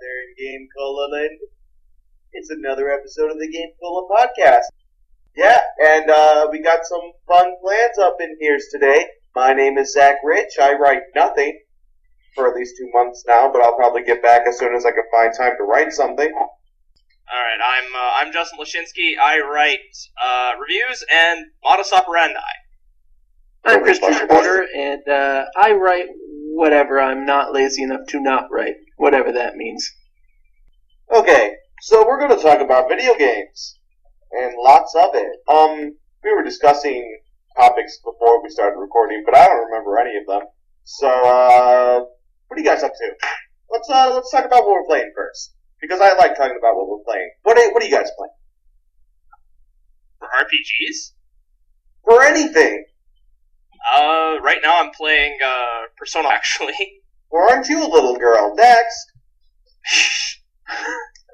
there in Game Cola Land. It's another episode of the Game Cola podcast. Yeah, and uh, we got some fun plans up in here today. My name is Zach Rich. I write nothing for at least two months now, but I'll probably get back as soon as I can find time to write something. All right, I'm uh, I'm Justin Lashinsky. I write uh, reviews and modus operandi. I'm Christian Porter, and uh, I write whatever I'm not lazy enough to not write, whatever that means. Okay, so we're going to talk about video games and lots of it. Um, we were discussing topics before we started recording, but I don't remember any of them. So, uh, what are you guys up to? Let's uh, let's talk about what we're playing first, because I like talking about what we're playing. What are, what are you guys playing? For RPGs? For anything. Uh, right now I'm playing uh, Persona. Actually, Or aren't you a little girl? Next.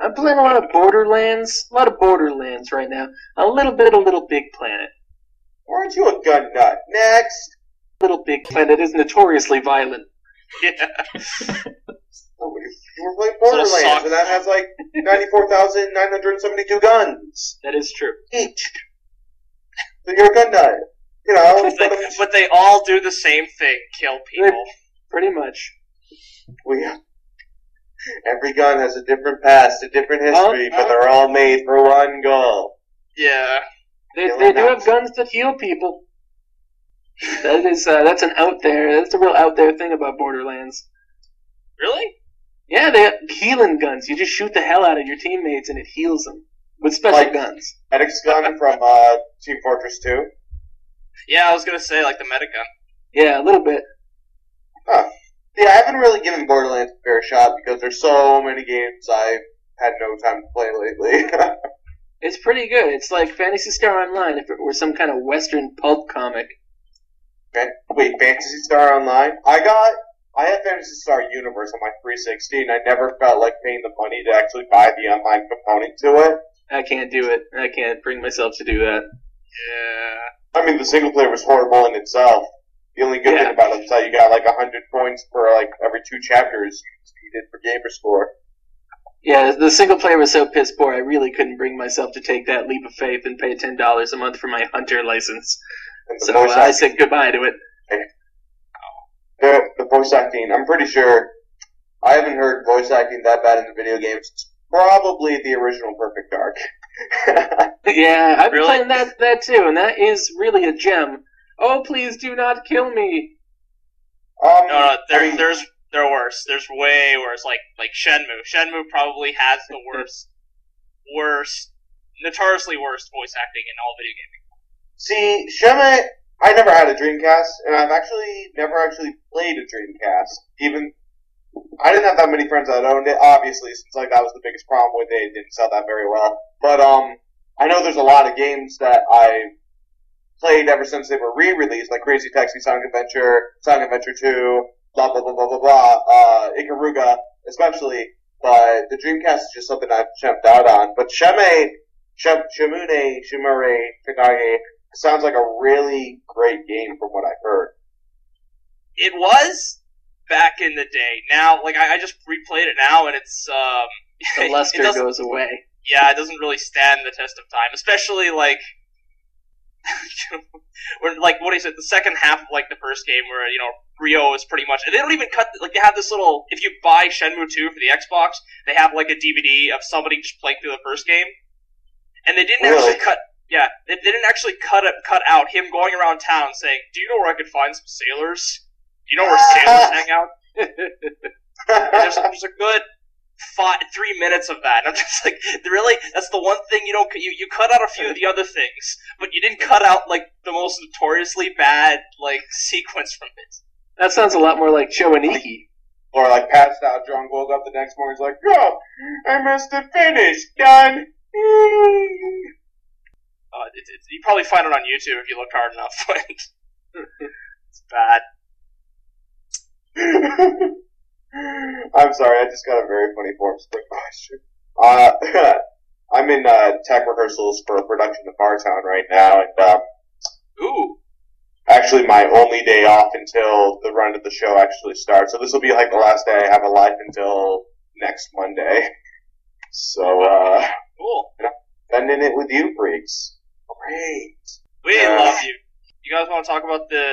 I'm playing a lot of Borderlands, a lot of Borderlands right now. A little bit of Little Big Planet. Or aren't you a gun nut? Next. Little Big Planet is notoriously violent. yeah. Oh, you you were playing Borderlands, and that has like ninety-four thousand nine hundred seventy-two guns That is true. each. So you're a gun nut. You know. But but, they, but they all do the same thing: kill people. Pretty much. We. Every gun has a different past, a different history, Oh, but oh. they're all made for one goal. Yeah. They, they do have guns that heal people. That is, uh, that's an out there. That's a real out there thing about Borderlands. Really? Yeah, they have healing guns. You just shoot the hell out of your teammates and it heals them with special Like- guns. Edix gun from uh, Team Fortress 2. Yeah, I was gonna say like the medigun. Yeah, a little bit. Yeah, I haven't really given Borderlands a fair shot because there's so many games I've had no time to play lately. It's pretty good. It's like Phantasy Star Online if it were some kind of Western pulp comic. Wait, Phantasy Star Online? I got. I had Phantasy Star Universe on my 360, and I never felt like paying the money to actually buy the online component to it. I can't do it. I can't bring myself to do that. Yeah. I mean, the single player was horrible in itself. The only good Yeah. thing about it is that you got like 100 points for like every two chapters you did for Gamer Score. Yeah, the single player was so piss poor, I really couldn't bring myself to take that leap of faith and pay ten dollars a month for my hunter license. So voice uh, I said goodbye to it. the, the voice acting, I'm pretty sure I haven't heard voice acting that bad in the video games. It's probably the original Perfect Dark. Yeah, I've been playing that that too, and that is really a gem. Oh, please do not kill me. um, No, no, there, I mean, there's there are worse. There's way worse. Like like Shenmue. Shenmue probably has the worst, worst, notoriously worst voice acting in all video gaming. See, Shenmue. I never had a Dreamcast, and I've actually never actually played a Dreamcast. Even I didn't have that many friends that owned it, obviously, since like that was the biggest problem with it. It didn't sell that very well. But um, I know there's a lot of games that I played ever since they were re-released, like Crazy Taxi, Sonic Adventure, Sonic Adventure Two, blah blah blah blah blah blah, uh, Ikaruga, especially. But the Dreamcast is just something I've jumped out on. But Sheme, Shem, Shimune, Shimure, Takage, sounds like a really great game from what I've heard. It was back in the day. Now, like I, I just replayed it now, and it's um, The luster doesn't- goes away. yeah, it doesn't really stand the test of time, especially like. When like what is it? The second half of like the first game, where you know Ryo is pretty much. They don't even cut. Like they have this little. If you buy Shenmue two for the Xbox, they have like a DVD of somebody just playing through the first game, and they didn't Really? actually cut. Yeah, they, they didn't actually cut it, cut out him going around town saying, "Do you know where I could find some sailors? Do you know where sailors hang out?" There's, there's a good five, three minutes of that. And I'm just like, really? That's the one thing you don't. You, you cut out a few of the other things, but you didn't cut out like the most notoriously bad like sequence from it. That sounds a lot more like Choaniki. or like passed out drunk, woke up the next morning, he's like, "Oh, I missed the finish, done." Uh, it, it, you probably find it on YouTube if you look hard enough, but it's bad. I'm sorry, I just got a very funny form split question. Uh, I'm in uh, tech rehearsals for a production of Bartown right now, and um, Ooh, actually my only day off until the run of the show actually starts. So this will be like the last day I have a life until next Monday. So, uh, Cool. spending it with you freaks. Great. We Yeah. love you. You guys want to talk about the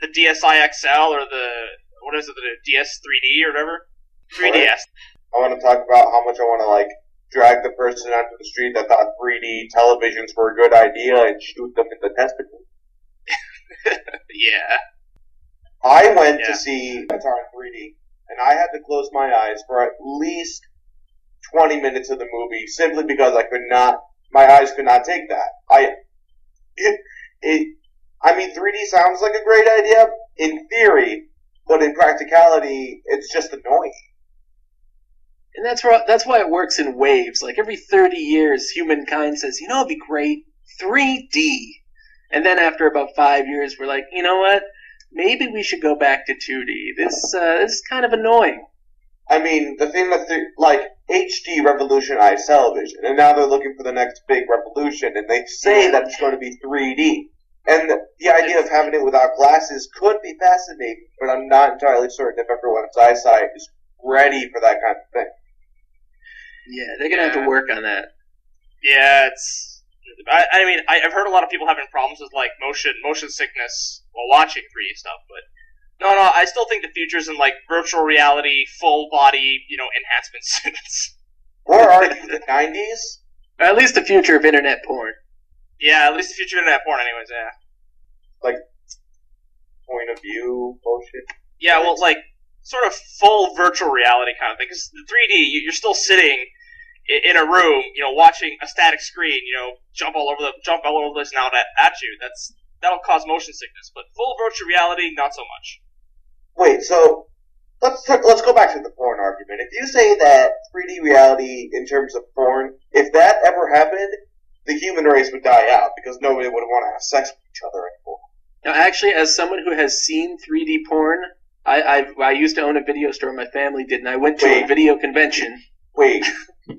the DSi XL or the what is it the DS 3D or whatever? 3DS. I want to talk about how much I want to like drag the person onto the street that thought 3D televisions were a good idea and shoot them in the testicles. Yeah. I went Yeah. to see Avatar 3D, and I had to close my eyes for at least 20 minutes of the movie simply because I could not, my eyes could not take that. I, it, it, I mean, 3D sounds like a great idea in theory, but in practicality, it's just annoying. And that's why that's why it works in waves. Like every thirty years, humankind says, you know, it'd be great 3D, and then after about five years, we're like, you know what? Maybe we should go back to 2D. This uh, this is kind of annoying. I mean, the thing that, the, like HD revolutionized television, and now they're looking for the next big revolution, and they say that it's going to be 3D. And the, the idea of having it without glasses could be fascinating, but I'm not entirely certain if everyone's eyesight is ready for that kind of thing. Yeah, they're gonna have to work on that. Yeah, it's. I, I mean, I, I've heard a lot of people having problems with like motion motion sickness while watching 3D stuff, but no, no, I still think the future's in like virtual reality, full body, you know, enhancement suits. Or are you the 90s? Or at least the future of internet porn. Yeah, at least the future internet porn, anyways. Yeah. Like point of view, motion. Yeah, well, like sort of full virtual reality kind of thing. Because the 3D, you- you're still sitting in a room, you know, watching a static screen, you know, jump all over the jump all over this and out at, at you. That's that'll cause motion sickness. But full virtual reality, not so much. Wait, so let's t- let's go back to the porn argument. If you say that 3D reality in terms of porn, if that ever happened, the human race would die out because nobody would want to have sex with each other anymore. Now, actually, as someone who has seen 3D porn, I I've, I used to own a video store. My family did, and I went to a video convention. Wait,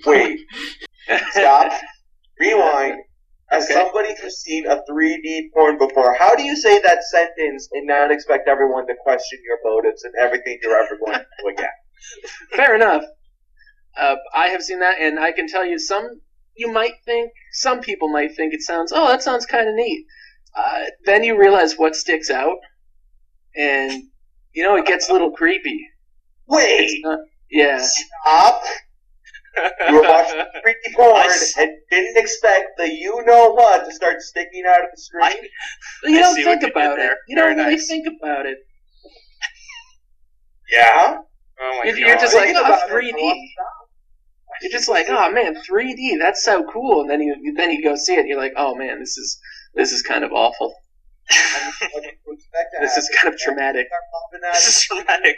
wait, stop, rewind. As Okay. somebody who's seen a 3D porn before, how do you say that sentence and not expect everyone to question your motives and everything you're ever going to do again? Fair enough. Uh, I have seen that, and I can tell you some. You might think some people might think it sounds. Oh, that sounds kind of neat. Uh, then you realize what sticks out, and you know it gets a little creepy. Wait, It's not, yeah. stop. You were watching 3D porn I s- and didn't expect the you know what to start sticking out of the screen. I- You I don't see think what you did about it. there. You don't Very really nice. think about it. yeah. Oh my You're- you're God. just like, Thinking oh, 3D. I want to stop. You're just like, oh man, 3D. That's so cool. And then you then you go see it, and you're like, oh man, this is this is kind of awful. I just wasn't to expect to This is kind of traumatic. Start popping out. this is dramatic.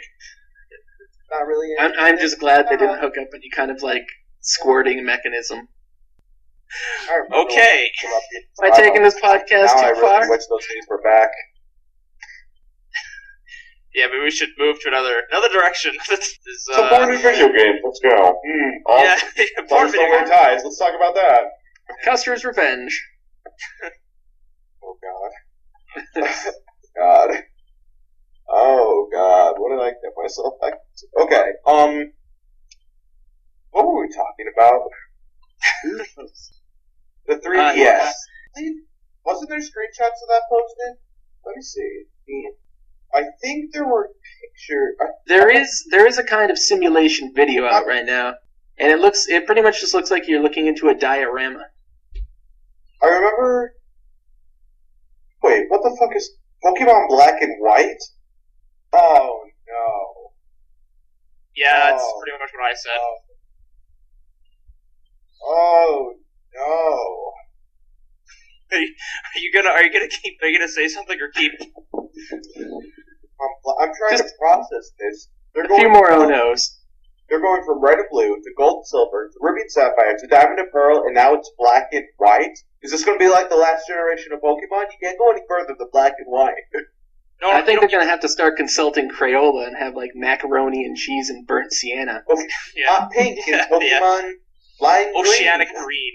Not really. I'm I'm just glad they didn't hook up any kind of like squirting mechanism. Okay. when- Am I taking this podcast now I really far? wish those days were back. Yeah, maybe we should move to another another direction. this is, So uh, porn and video games. Let's go. Hmm. all- yeah, Porn porn video wear ties. Let's talk about that. Custer's Revenge. Oh God. God. Oh God. What did I get myself back? Okay. Um. What were we talking about? the 3DS. Wasn't there screenshots of that posted? Let me see. I think there were pictures. There is there is a kind of simulation video out uh, right now, and it looks it pretty much just looks like you're looking into a diorama. I remember. Wait, what the fuck is Pokemon Black and White? Oh no. Yeah, that's Oh. pretty much what I said. Oh, oh no. Are you gonna Are you gonna keep? Are you gonna say something or keep? I'm, I'm trying to process this. They're A few more from, Onos. They're going from red and blue to gold and silver to ruby and sapphire to diamond and pearl, and now it's black and white. Is this going to be like the last generation of Pokemon? You can't go any further than black and white. No, I think don't- they're gonna have to start consulting Crayola and have like macaroni and cheese and burnt sienna. Oh, yeah. Hot pink is Yeah, Pokemon yeah. lime Oceanic green.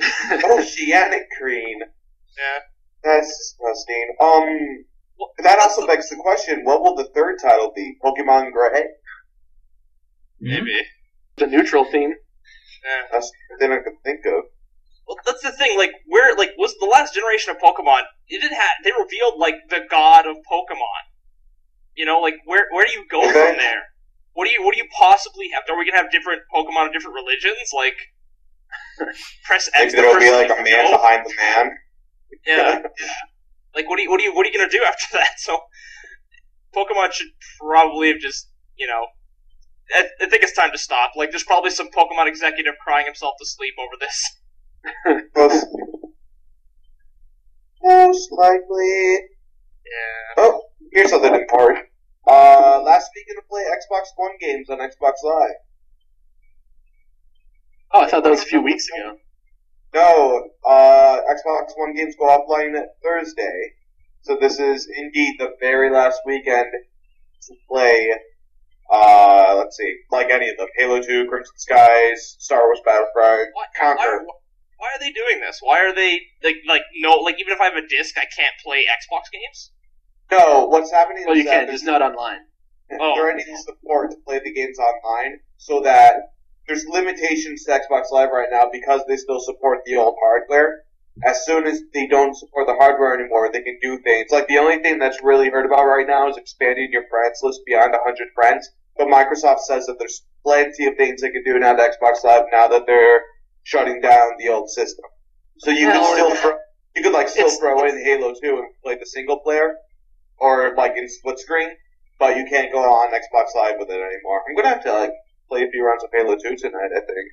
green. Oceanic green. Yeah. That's disgusting. Um, Well, that also begs the question: What will the third title be? Pokemon Gray? maybe. The neutral theme. Yeah. That's the thing I could think of. Well, that's the thing. Like, where like was the last generation of Pokemon? It didn't have they revealed like the god of Pokemon. You know, like where where do you go Okay. from there? What do you what do you possibly have? Are we gonna have different Pokemon of different religions? Like, press X. Maybe there'll be like a man know? behind the man. Yeah. Like, what do you what do you what are you gonna do after that? So, Pokemon should probably have just you know. I, I think it's time to stop. Like, there's probably some Pokemon executive crying himself to sleep over this. Most, most likely. Yeah. Oh, here's something important. Uh, last week gonna play Xbox One games on Xbox Live. Oh, I thought that was a few weeks ago. No, uh, Xbox One games go offline Thursday. So this is indeed the very last weekend to play, uh, let's see, like any of them. Halo 2, Crimson Skies, Star Wars Battlefront, Why, why, Conker. are, why are they doing this? Why are they like like no like even if I have a disc I can't play Xbox games? No, what's happening Well, is you can't. just not online. Oh. they're ending support to play the games online so that there's limitations to Xbox Live right now because they still support the old hardware. As soon as they don't support the hardware anymore, they can do things. Like the only thing that's really heard about right now is expanding your friends list beyond 100 friends. But Microsoft says that there's plenty of things they can do now to Xbox Live now that they're shutting down the old system. So you Yeah, can still throw, you could like still throw in Halo 2 and play the single player, or like in split screen but you can't go on Xbox Live with it anymore. I'm gonna have to like play a few rounds of Halo 2 tonight. I think.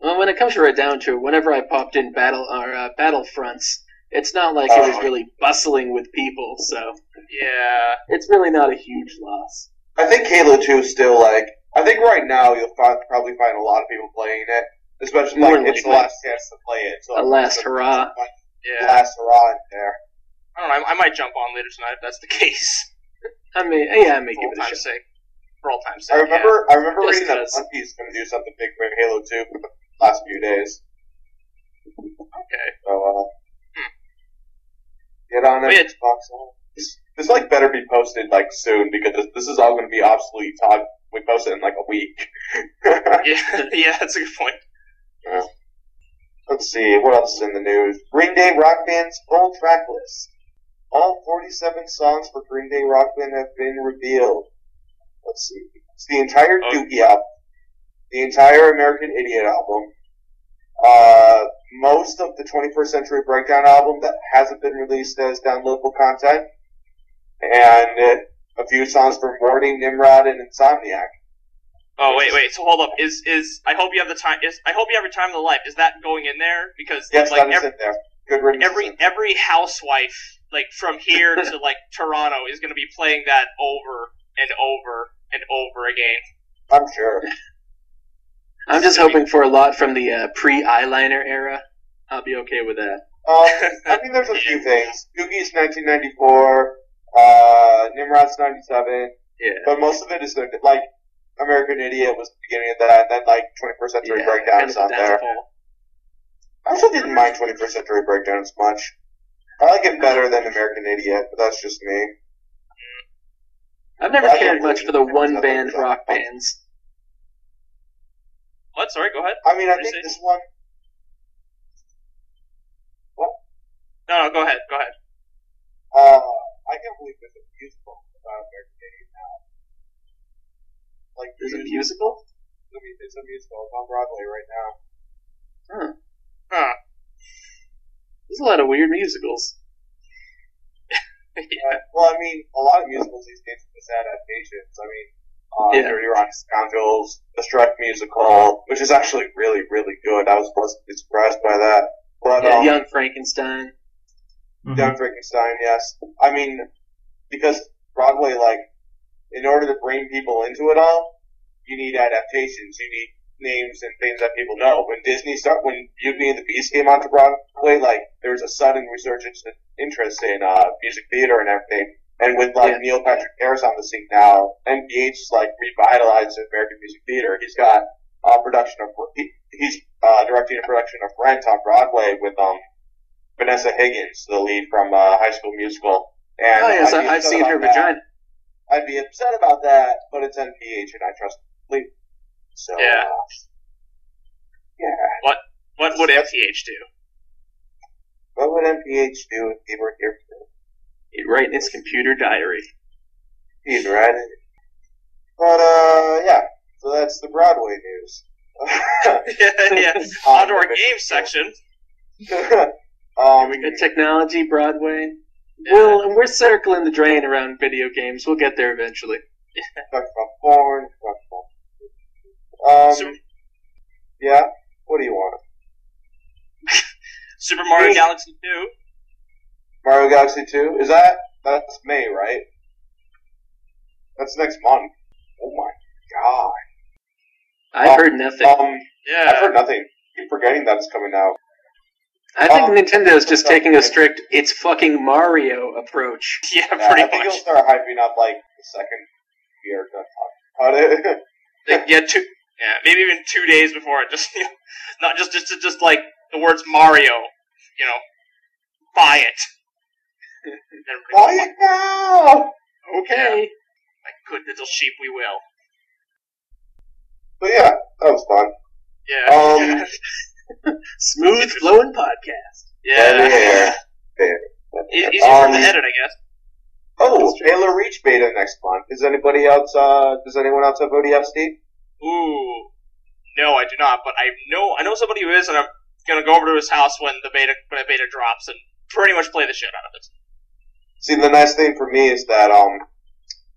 Well, when it comes right down to it, whenever I popped in battle or uh, Battlefronts, it's not like it was Oh. really bustling with people, so Yeah. it's really not a huge loss. I think Halo 2 is still like. I think right now you'll find, probably find a lot of people playing it, especially More like it's the last chance to play it. So A last it's hurrah. Yeah. Last hurrah in there. I don't know. I, I might jump on later tonight if that's the case. I mean, yeah, I may For give it a shot. sake. For all time's sake. I remember. I remember reading that Piece is gonna do something big for Halo 2 for the last few days. Okay. So uh, get on it. yeah, This, this like better be posted like soon because this, this is all gonna be obsolete talk. We post it in like a week. Yeah. yeah. That's a good point. Let's see, what else is in the news? Green Day Rock Band's full track list. All 47 songs for Green Day Rock Band have been revealed. Let's see. It's the entire Oh. Dookie album. The entire American Idiot album. Uh, most of the 21st Century Breakdown album that hasn't been released as downloadable content. And uh, a few songs from Warning, Nimrod, and Insomniac. Oh wait, wait. So hold up. Is is I hope you have the time. Is I hope you have your time of the life. Is that going in there? Because Yes, like that is every, in there. Good riddance. every every housewife like from here to like Toronto is going to be playing that over and over and over again. I'm sure. I'm just hoping for a lot from the uh, pre-eyeliner era. I'll be okay with that. Um, I mean, there's a few things. Dookie's 1994, uh, Nimrod's 97, Yeah. but most of it is like, American Idiot was the beginning of that, and then, like, 21st Century yeah, Breakdown kind is on there. downfall. I actually didn't mind 21st Century Breakdown as much. I like it better than American Idiot, but that's just me. I've never cared much for the one-band rock bands. What? Sorry. Go ahead. I mean, I What is think it? this one, What? No, no. Go ahead. Go ahead. uh, I can't believe there's a musical about American Idiot now. Like, There's a musical? I mean, there's a musical It's on Broadway right now. Huh. There's a lot of weird musicals. Yeah. Well, I mean, a lot of musicals these days are just adaptations. I mean, uh, Yeah. Dirty Rotten Scoundrels, the Shrek musical, which is actually really, really good. I was pleasantly surprised by that. But Yeah, um, Young Frankenstein. Mhm. Young Frankenstein, yes. I mean, because Broadway, like, in order to bring people into it all, you need adaptations. You need names and things that people know. When Disney start, when Beauty and the Beast came onto Broadway, like, there was a sudden resurgence in interest in uh, music theater and everything. And with like Yeah. Neil Patrick Harris on the scene now, NPH is like revitalized American music theater. He's got a production of he, he's uh, directing a production of Rent on Broadway with um Vanessa Hudgens, the lead from uh, High School Musical. And Oh yes, I'd be I, I've seen her that. vagina. I'd be upset about that, but it's NPH and I trust. Lee. So Yeah. uh, yeah. What what would MTH do? What would MPH do if he were here? He'd write in his computer diary. He'd write it. But uh, yeah. So that's the Broadway news. yeah, yeah. On to our game section. um, We got technology, Broadway. Well, and we're circling the drain around video games. We'll get there eventually. talked about porn. talked about- Um, Super, yeah. What do you want? Super Mario Galaxy 2. Mario Galaxy 2? Is that that's May, right? That's next month. Oh my god. I've Oh, heard nothing. Um, Yeah. I've heard nothing. Keep forgetting that it's coming out. I think um, Nintendo's just taking a strict "it's fucking Mario" approach. yeah, Yeah, pretty I think much. it'll start hyping up like the second we are done talking about it. Yeah, two. Yeah, maybe even two days before it. Just you know, not just just just like the words Mario. You know, buy it. Buy it now! Okay. Like good little sheep, we will. But yeah, that was fun. Yeah. Um, Smooth flowing podcast. yeah. Yeah. E- Easier for Um, him to edit, I guess. Oh, Halo Reach beta next month. Does anybody else? Uh, does anyone else have ODST? Ooh. No, I do not. But I know I know somebody who is, and I'm gonna go over to his house when the beta when the beta drops and pretty much play the shit out of it. See, the nice thing for me is that um,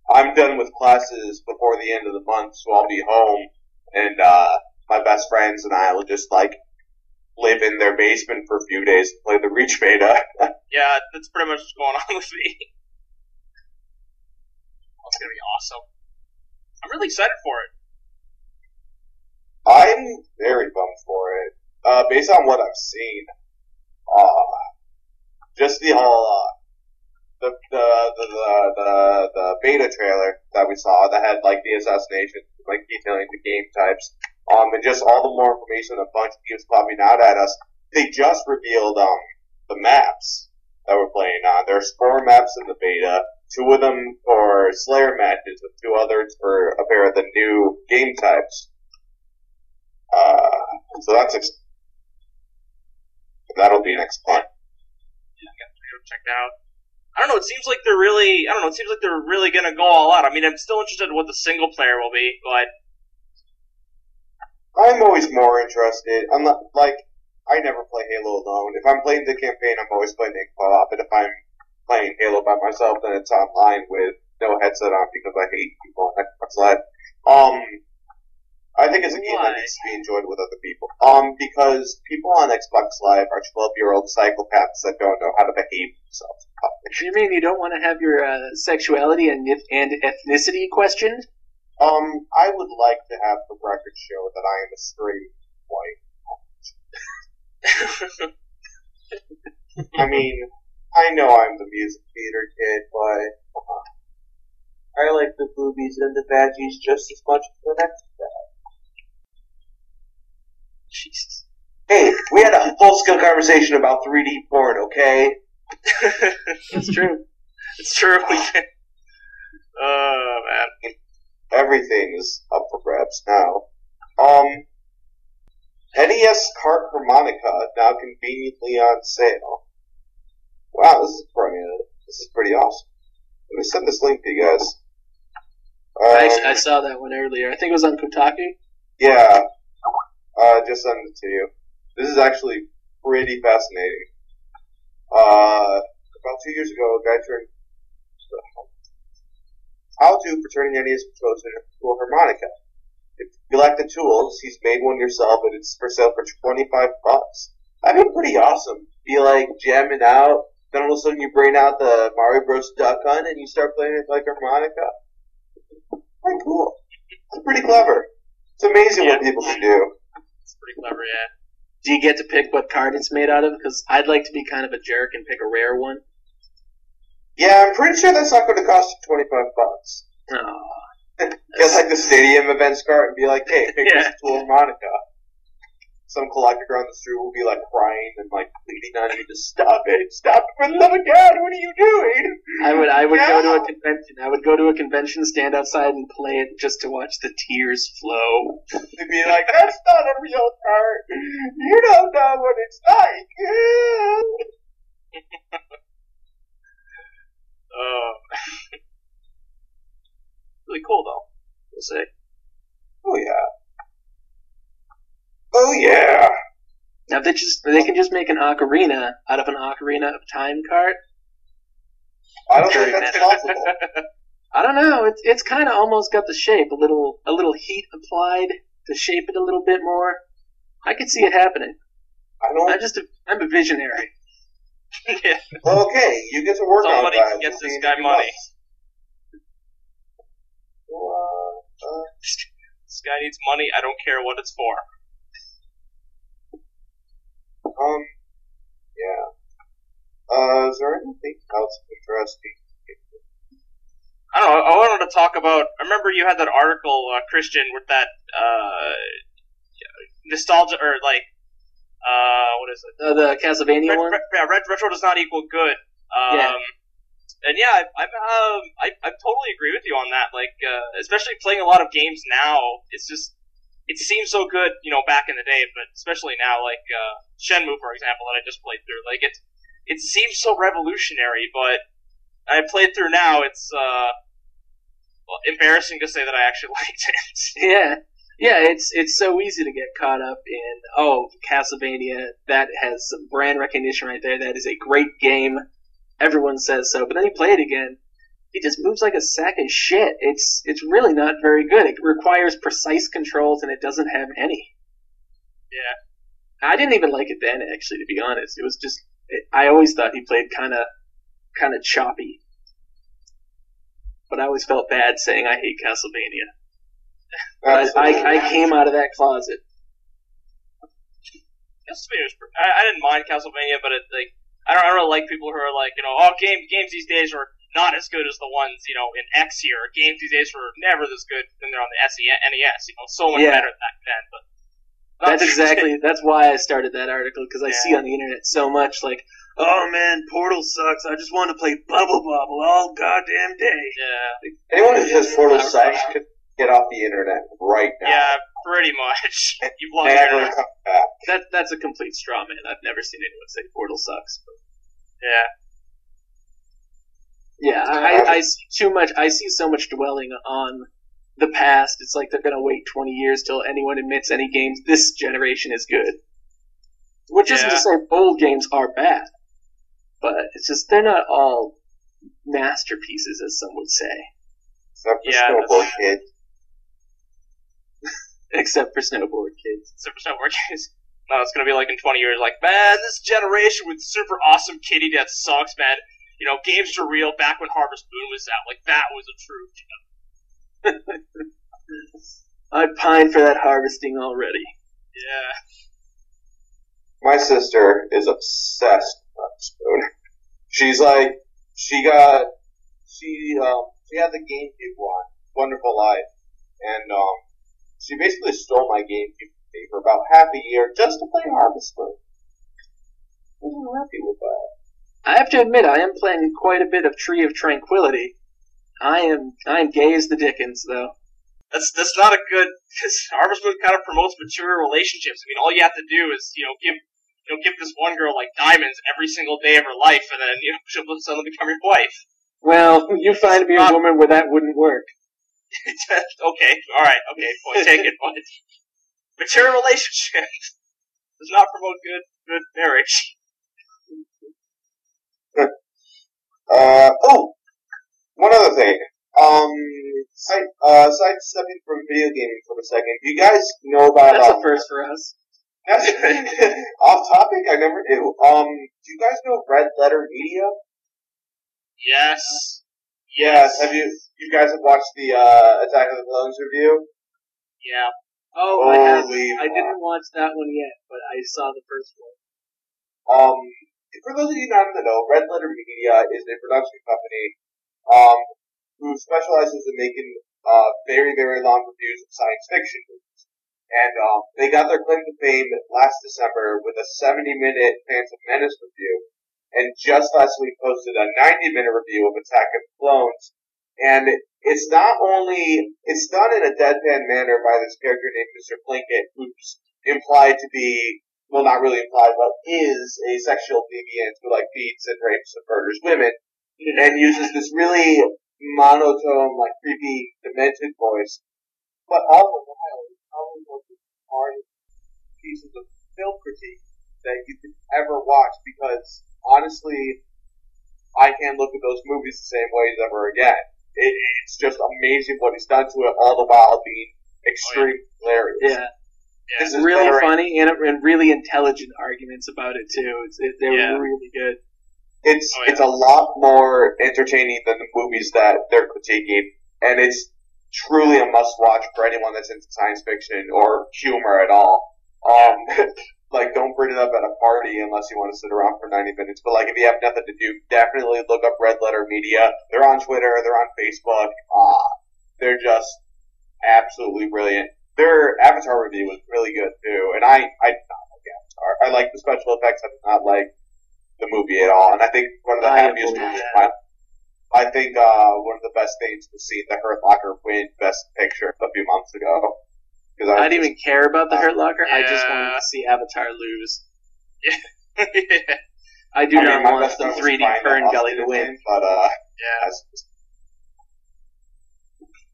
I'm done with classes before the end of the month, so I'll be home, and uh, my best friends and I will just like live in their basement for a few days and play the Reach beta. Yeah, that's pretty much what's going on with me. That's gonna be awesome. I'm really excited for it. I'm very bummed for it. Uh, based on what I've seen, uh, just the whole, uh, the, the, the, the, the, beta trailer that we saw that had, like, the assassination, like, detailing the game types, um, and just all the more information a bunch of games popping out at us. They just revealed, um, the maps that we're playing on. There's four maps in the beta, two of them for Slayer matches, and two others for a pair of the new game types. Uh, so that's ex- that'll be next month. Go check out. I don't know. It seems like they're really. I don't know. It seems like they're really gonna go all out. I mean, I'm still interested in what the single player will be, but I'm always more interested. I'm not like I never play Halo alone. If I'm playing the campaign, I'm always playing it co-op. And if I'm playing Halo by myself, then it's online with no headset on because I hate people on Xbox Live. Um, I think it's a game that needs to be enjoyed with other people. Um, because people on Xbox Live are 12 year old psychopaths that don't know how to behave themselves. You mean you don't want to have your uh, sexuality and and ethnicity questioned? Um, I would like to have the record show that I am a straight white. I mean, I know I'm the music theater kid, but on. I like the boobies and the badgies just as much as the next guy. Jesus. Hey, we had a full scale conversation about 3D porn, okay? It's true. it's true. We can. Oh man. Everything is up for grabs now. Um, NES Cart Harmonica now conveniently on sale. Wow, this is pretty, this is pretty awesome. Let me send this link to you guys. I, Um, I saw that one earlier. I think it was on Kotaku. Yeah. Uh, just send it to you. This is actually pretty fascinating. Uh, about two years ago, a guy turned how to for turning NES controllers into a harmonica. If you like the tools, he's made one yourself, and it's for sale for twenty five bucks. That'd be pretty awesome. Be like jamming out, then all of a sudden you bring out the Mario Bros. Duck Hunt and you start playing it like a harmonica. Pretty cool. It's pretty clever. It's amazing what people can do. Pretty clever, yeah. Do you get to pick what card it's made out of? Because I'd like to be kind of a jerk and pick a rare one. Yeah, I'm pretty sure that's not going to cost you 25 bucks. Oh, Get like the stadium events card and be like, hey, pick Yeah. this tool harmonica. Some collector on the street will be like crying and like pleading on you to stop it, stop it for the love of God, what are you doing? I would I would go to a convention. I would go to a convention, stand outside and play it just to watch the tears flow. They'd be like, that's not a real card. You don't know what it's like. Uh, really cool though. We'll say. oh yeah. Oh yeah. Now they just they can just make an ocarina out of an ocarina of time cart. I don't think that's possible. I don't know. It's it's kind of almost got the shape. A little a little heat applied to shape it a little bit more. I could see it happening. I don't. I'm just a, I'm a visionary. yeah. Okay, you get to work Somebody on that. gets this We'll guy money. months. Well, uh, This guy needs money. I don't care what it's for. Um, yeah. Uh, is there anything else interesting? I don't know. I wanted to talk about. I remember you had that article, uh, Christian, with that uh, nostalgia or like, uh, what is it? Uh, the Castlevania Ret- one. ret- yeah, ret- retro does not equal good. Um, Yeah. And yeah, I, I'm, um, I, I totally agree with you on that. Like, uh, especially playing a lot of games now, it's just, it seems so good, you know, back in the day, but especially now, like, uh, Shenmue, for example, that I just played through. Like, it, it seems so revolutionary, but I played through now, it's, uh, well, embarrassing to say that I actually liked it. Yeah, yeah. It's it's so easy to get caught up in oh Castlevania that has some brand recognition right there. That is a great game. Everyone says so, but then you play it again. It just moves like a sack of shit. It's it's really not very good. It requires precise controls, and it doesn't have any. Yeah. I didn't even like it then, actually. To be honest, it was just it, I always thought he played kind of kind of choppy. But I always felt bad saying I hate Castlevania. But I, I, I came out of that closet. Castlevania I, I didn't mind Castlevania, but it, like, I don't, I don't really like people who are like, you know, all game, games these days are not as good as the ones, you know, in X here. Games these days were never this good than they're on the SE, NES. You know, so much Yeah. better back then. But That's exactly that's why I started that article because I Yeah. see on the internet so much like, oh man, Portal sucks. I just want to play Bubble Bobble all goddamn day. Yeah, Anyone who says Portal sucks could get off the internet right now. yeah, pretty much. You've lost your Never internet. come back. That that's a complete straw man. I've never seen anyone say Portal sucks. But. Yeah, Yeah, I, I see too much. I see so much dwelling on the past. It's like they're gonna wait twenty years till anyone admits any games this generation is good. Which isn't to say old games are bad, but it's just they're not all masterpieces, as some would say, Except for Yeah, Snowboard kids. Kid. except for Snowboard Kids. Super Smash Bros. games. No, it's gonna be like in 20 years, like, man, this generation with super awesome kitty death sucks, man. You know, games are real back when Harvest Moon was out. Like, that was a truth. I pine for that harvesting already. Yeah. My sister is obsessed with Harvest Moon. She's like, she got, she, um, she had the GameCube one, Wonderful Life, and, um, she basically stole my GameCube from me for about half a year just to play Harvest Moon. I wasn't happy with that. I have to admit, I am playing quite a bit of Tree of Tranquility. I am I am gay as the Dickens, though. That's that's not a good because Harvest Moon kind of promotes mature relationships. I mean, all you have to do is you know give you know give this one girl like diamonds every single day of her life, and then you know she'll suddenly become your wife. Well, you find me a woman where that wouldn't work. okay, all right, okay, point taken. But mature relationship does not promote good good marriage. Uh, oh, one other thing. Um, side, uh, sidestepping from video gaming for a second. Do you guys know about, That's um, a first for us. That's off topic. I never knew. Um, do you guys know Red Letter Media? Yes. Yes. Have you? You guys have watched the uh, Attack of the Clones review? Yeah. Oh, I have. I didn't watch that one yet, but I saw the first one. Um, for those of you not in the know, Red Letter Media is a production company um, who specializes in making uh, very, very long reviews of science fiction movies. and um, they got their claim to fame last December with a 70-minute Phantom Menace review, and just last week posted a 90-minute review of Attack of the Clones. And it's not only it's done in a deadpan manner by this character named Mr. Plinkett, who's implied to be well, not really implied, but is a sexual deviant who like beats and rapes and murders women, and uses this really monotone, like creepy, demented voice. But all the while, it's probably one of the hardest pieces of film critique that you could ever watch because honestly, I can't look at those movies the same way ever again. It, it's just amazing what he's done to it, all the while being oh, extremely hilarious. Yeah. Yeah. It's really funny and, and really intelligent arguments about it too. It's it, they're Yeah. really good. It's Oh, yeah. it's a lot more entertaining than the movies that they're critiquing, and it's truly a must watch for anyone that's into science fiction or humor at all. Um, like don't bring it up at a party unless you want to sit around for 90 minutes. But like if you have nothing to do, definitely look up Red Letter Media. They're on Twitter, they're on Facebook. Ah, they're just absolutely brilliant. Their Avatar review was really good too, and I I did not like Avatar. I like the special effects. I did not like the movie at all, and I think one of the I happiest believe movies. that. I I think uh, one of the best things was seeing the Hurt Locker win Best Picture a few months ago. Because I didn't even care about the Hurt Locker. I just Yeah. wanted to see Avatar lose. yeah. I do I not my want the 3D crying that Fern Gully to win. but uh, Yeah. that's-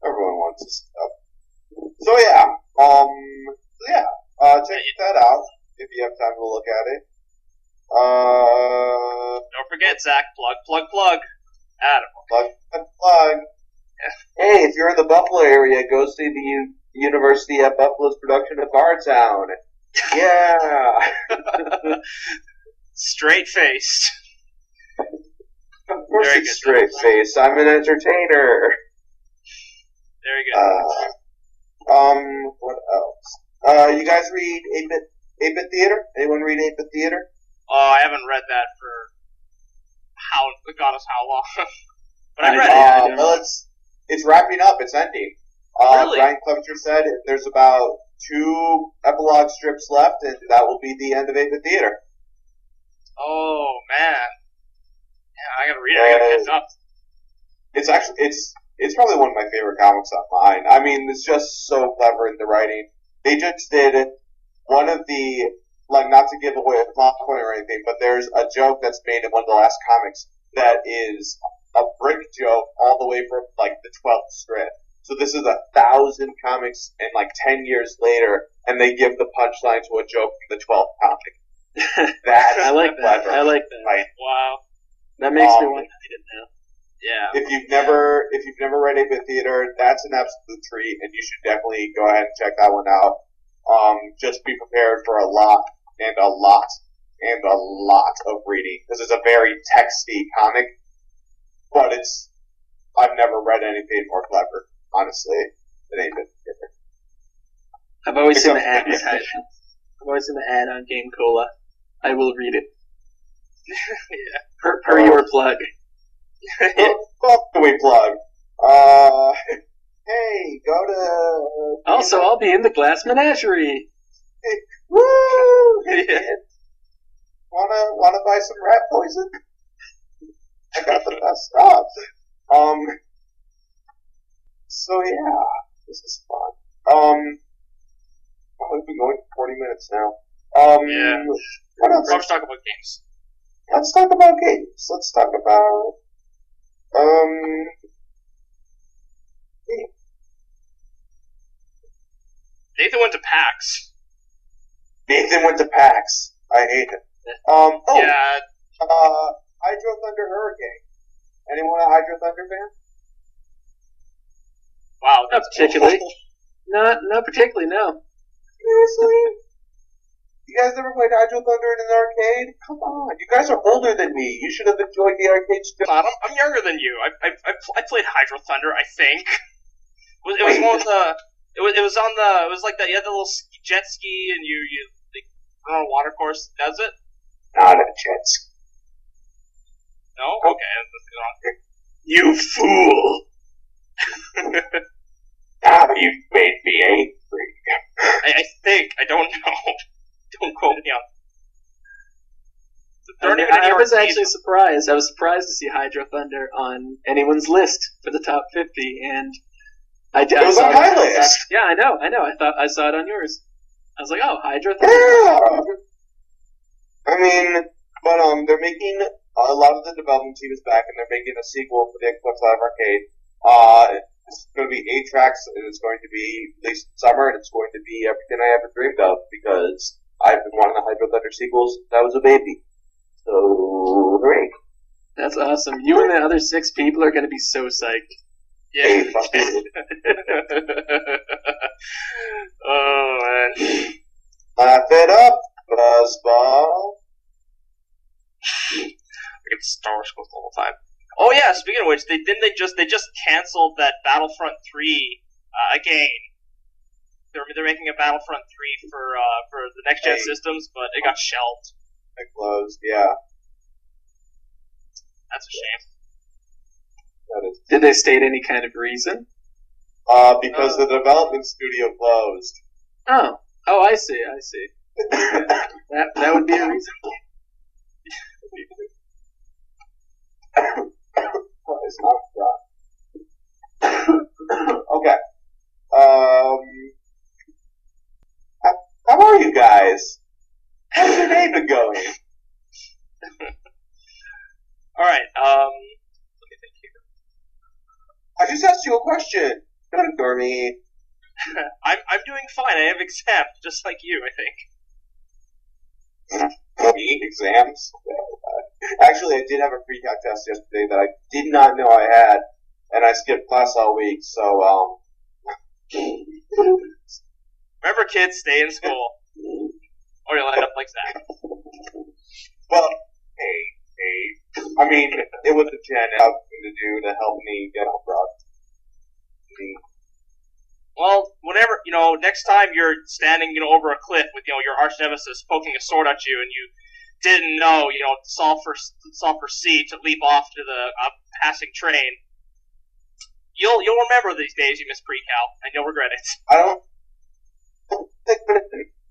everyone wants this stuff. So yeah, um, so yeah, uh, check that out if you have time to look at it. Uh, Don't forget, Zach. Plug, plug, plug. Adam. plug, plug, plug. Hey, if you're in the Buffalo area, go see the U- University at Buffalo's production of Bardstown. Yeah. Straight faced. Of course Very it's straight face. I'm an entertainer. Very good. Uh, um, what else? Uh, you guys read 8-Bit, 8-Bit Theater? Anyone read 8-Bit Theater? oh, I haven't read that for how God knows how long. but I read did. it. Uh, well, it's, it's wrapping up. It's ending. Uh, Really? Brian Clevenger said there's about two epilogue strips left, and that will be the end of 8-Bit Theater. Oh man. Yeah, I gotta read it. I gotta catch up. It's actually, it's, it's probably one of my favorite comics online. I mean, it's just so clever in the writing. They just did one of the, like, not to give away a plot point or anything, but there's a joke that's made in one of the last comics that is a brick joke all the way from, like, the 12th strip. So this is a thousand comics and, like, 10 years later, and they give the punchline to a joke from the 12th comic. That's I like that. I like that. Right. Wow. That makes me Um, want to read it now. Yeah. if you've never if you've never read 8-Bit Theater, that's an absolute treat, and you should definitely go ahead and check that one out. Um, just be prepared for a lot and a lot and a lot of reading because it's a very texty comic, but it's I've never read anything more clever, honestly, than 8-Bit Theater. I've always seen the Except- advertisement. I've always seen the ad on Game Cola. I will read it. yeah. Per, per your plug. Fuck the we plug. Uh, hey, go to. Also, I'll be in the Glass Menagerie. Woo! Yeah. Wanna wanna buy some rat poison? I got the best stuff. Um. So yeah, this is fun. Um. oh, we've been going for forty minutes now. Um. Yeah. What else? Let's talk about games. Let's talk about games. Let's talk about. Um. Nathan went to PAX. Nathan went to PAX. I hate him. Um. Oh. Yeah. Uh. Hydro Thunder Hurricane. Anyone a Hydro Thunder fan? Wow. Not particularly. cool. Not, not particularly. No. Seriously? You guys never played Hydro Thunder in an arcade? Come on, you guys are older than me. You should have enjoyed the arcades too. God, I'm, I'm younger than you. I, I, I, pl- I played Hydro Thunder, I think. It was, it was one of the. It was, it was on the. It was like that. You had the little ski, jet ski, and you you like, run on a water course. Does it? Not a jet ski. No. Oh. Okay. That's wrong. You fool! Now you made me angry. I, I I don't know. Don't quote me on. There aren't I, even any I was arcades. actually surprised. I was surprised to see Hydro Thunder on anyone's list for the top 50, and I, did- It I was saw on my it- list. Yeah, I know, I know. I thought I saw it on yours. I was like, oh, Hydro Thunder. Yeah. I mean, but um, they're making a lot of the development team is back, and they're making a sequel for the Xbox Live Arcade. Uh, it's going to be eight tracks, and it's going to be released in summer, and it's going to be everything I ever dreamed of because I've been wanting the Hydro Thunder sequels since I was a baby. So, hooray! That's awesome. You and the other six people are going to be so psyched. Yeah. oh man. Laugh it up, Buzzball. I get Star Wars all the time. Oh yeah, speaking of which, they didn't they just they just canceled that Battlefront three uh, again. They're they're making a Battlefront three for uh, for the next gen Hey. systems, but it got shelved. It closed, yeah. That's a shame. That is. Did they state any kind of reason? Uh, because the development studio closed. Oh, oh, I see, I see. That that would be a reason. It's not done. okay. Um. How, how are you guys? How's your day been going? All right. Um. Let me think here. I just asked you a question. Don't ignore me. I'm I'm doing fine. I have exams, just like you, I think. Me exams. Actually, I did have a pre-calc test yesterday that I did not know I had, and I skipped class all week. So, um. Remember, kids, stay in school, or end up like that. Well, hey, hey. I mean, it was a Ed thing to do to help me get abroad. Well, whenever you know, next time you're standing, you know, over a cliff with you know your arch nemesis poking a sword at you, and you didn't know, you know, solve for solve for C to leap off to the uh, passing train. You'll you'll remember these days you missed pre-cal, and you'll regret it. I don't.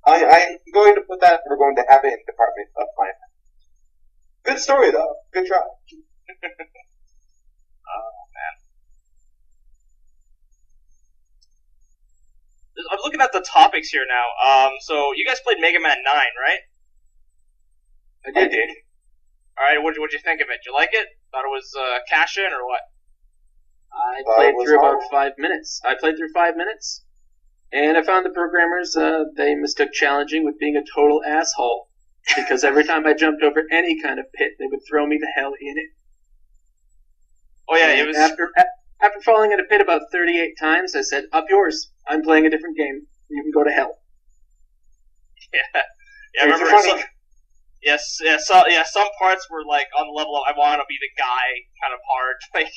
I, I'm going to put that. We're going to have it in Department of Finance. Good story though. Good try. Oh man. I'm looking at the topics here now. Um, so you guys played Mega Man Nine, right? I I did. did. All right. What what'd you think of it? Did you like it? Thought it was uh, cash in or what? I Uh, played it was through about five minutes. I played through five minutes, and I found the programmers uh, they mistook challenging with being a total asshole. Because every time I jumped over any kind of pit, they would throw me the hell in it. Oh yeah, it was. after after falling in a pit about 38 times. I said, "Up yours. I'm playing a different game. You can go to hell." Yeah, yeah. I remember. Some, yes, yeah, so, yeah. Some parts were like on the level of I want to be the guy, kind of hard. Like,